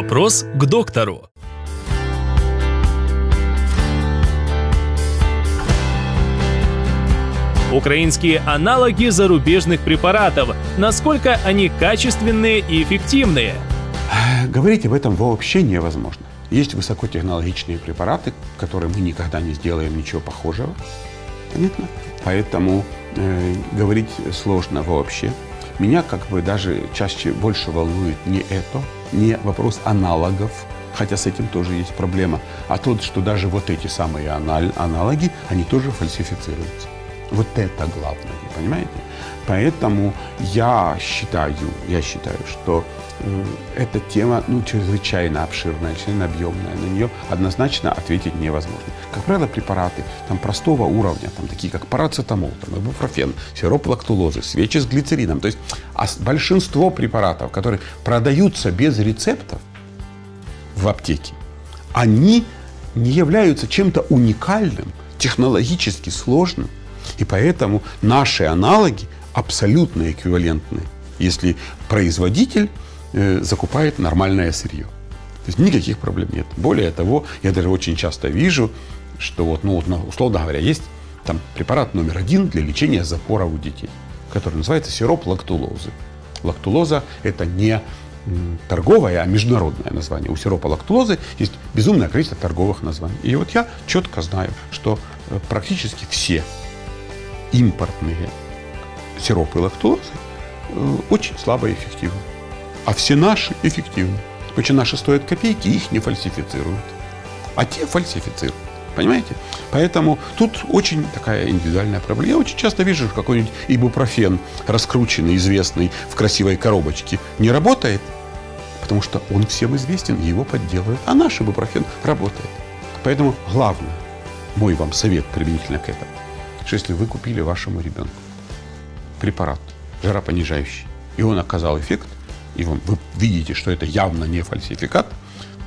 Вопрос к доктору. Украинские аналоги зарубежных препаратов. Насколько они качественные и эффективные? Говорить об этом вообще невозможно. Есть высокотехнологичные препараты, которые мы никогда не сделаем ничего похожего. Понятно? Поэтому э, говорить сложно вообще. Меня как бы даже чаще больше волнует не это, не вопрос аналогов, хотя с этим тоже есть проблема, а тот, что даже вот эти самые аналоги, они тоже фальсифицируются. Вот это главное, понимаете? Поэтому я считаю, я считаю, что э, эта тема ну, чрезвычайно обширная, чрезвычайно объемная. На нее однозначно ответить невозможно. Как правило, препараты там, простого уровня, там, такие как парацетамол, там, ибупрофен, сироп лактулозы, свечи с глицерином. То есть а большинство препаратов, которые продаются без рецептов в аптеке, они не являются чем-то уникальным, технологически сложным. И поэтому наши аналоги абсолютно эквивалентны, если производитель э, закупает нормальное сырье. То есть никаких проблем нет. Более того, я даже очень часто вижу, что вот, ну, вот, условно говоря, есть там препарат номер один для лечения запора у детей, который называется сироп лактулозы. Лактулоза – это не торговое, а международное название. У сиропа лактулозы есть безумное количество торговых названий. И вот я четко знаю, что э, практически все импортные сиропы лактозы э, очень слабо эффективны. А все наши эффективны. Почему наши стоят копейки, их не фальсифицируют. А те фальсифицируют. Понимаете? Поэтому тут очень такая индивидуальная проблема. Я очень часто вижу, какой-нибудь ибупрофен, раскрученный, известный, в красивой коробочке, не работает, потому что он всем известен, его подделывают. А наш ибупрофен работает. Поэтому главное, мой вам совет применительно к этому, что если вы купили вашему ребенку препарат жаропонижающий, и он оказал эффект, и вы видите, что это явно не фальсификат,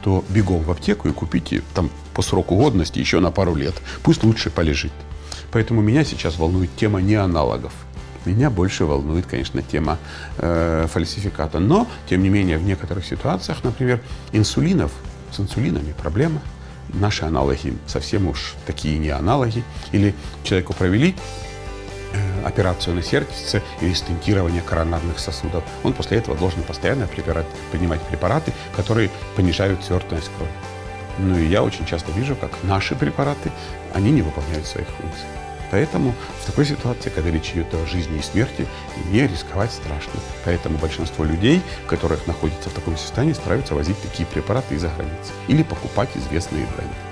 то бегом в аптеку и купите там по сроку годности еще на пару лет. Пусть лучше полежит. Поэтому меня сейчас волнует тема не аналогов. Меня больше волнует, конечно, тема э, фальсификата. Но, тем не менее, в некоторых ситуациях, например, инсулинов, с инсулинами проблема. Наши аналоги совсем уж такие не аналоги. Или человеку провели операцию на сердце или стентирование коронарных сосудов. Он после этого должен постоянно препарат, принимать препараты, которые понижают свертываемость крови. Ну и я очень часто вижу, как наши препараты, они не выполняют своих функций. Поэтому в такой ситуации, когда речь идет о жизни и смерти, не рисковать страшно. Поэтому большинство людей, которых находятся в таком состоянии, стараются возить такие препараты из-за границы или покупать известные бренды.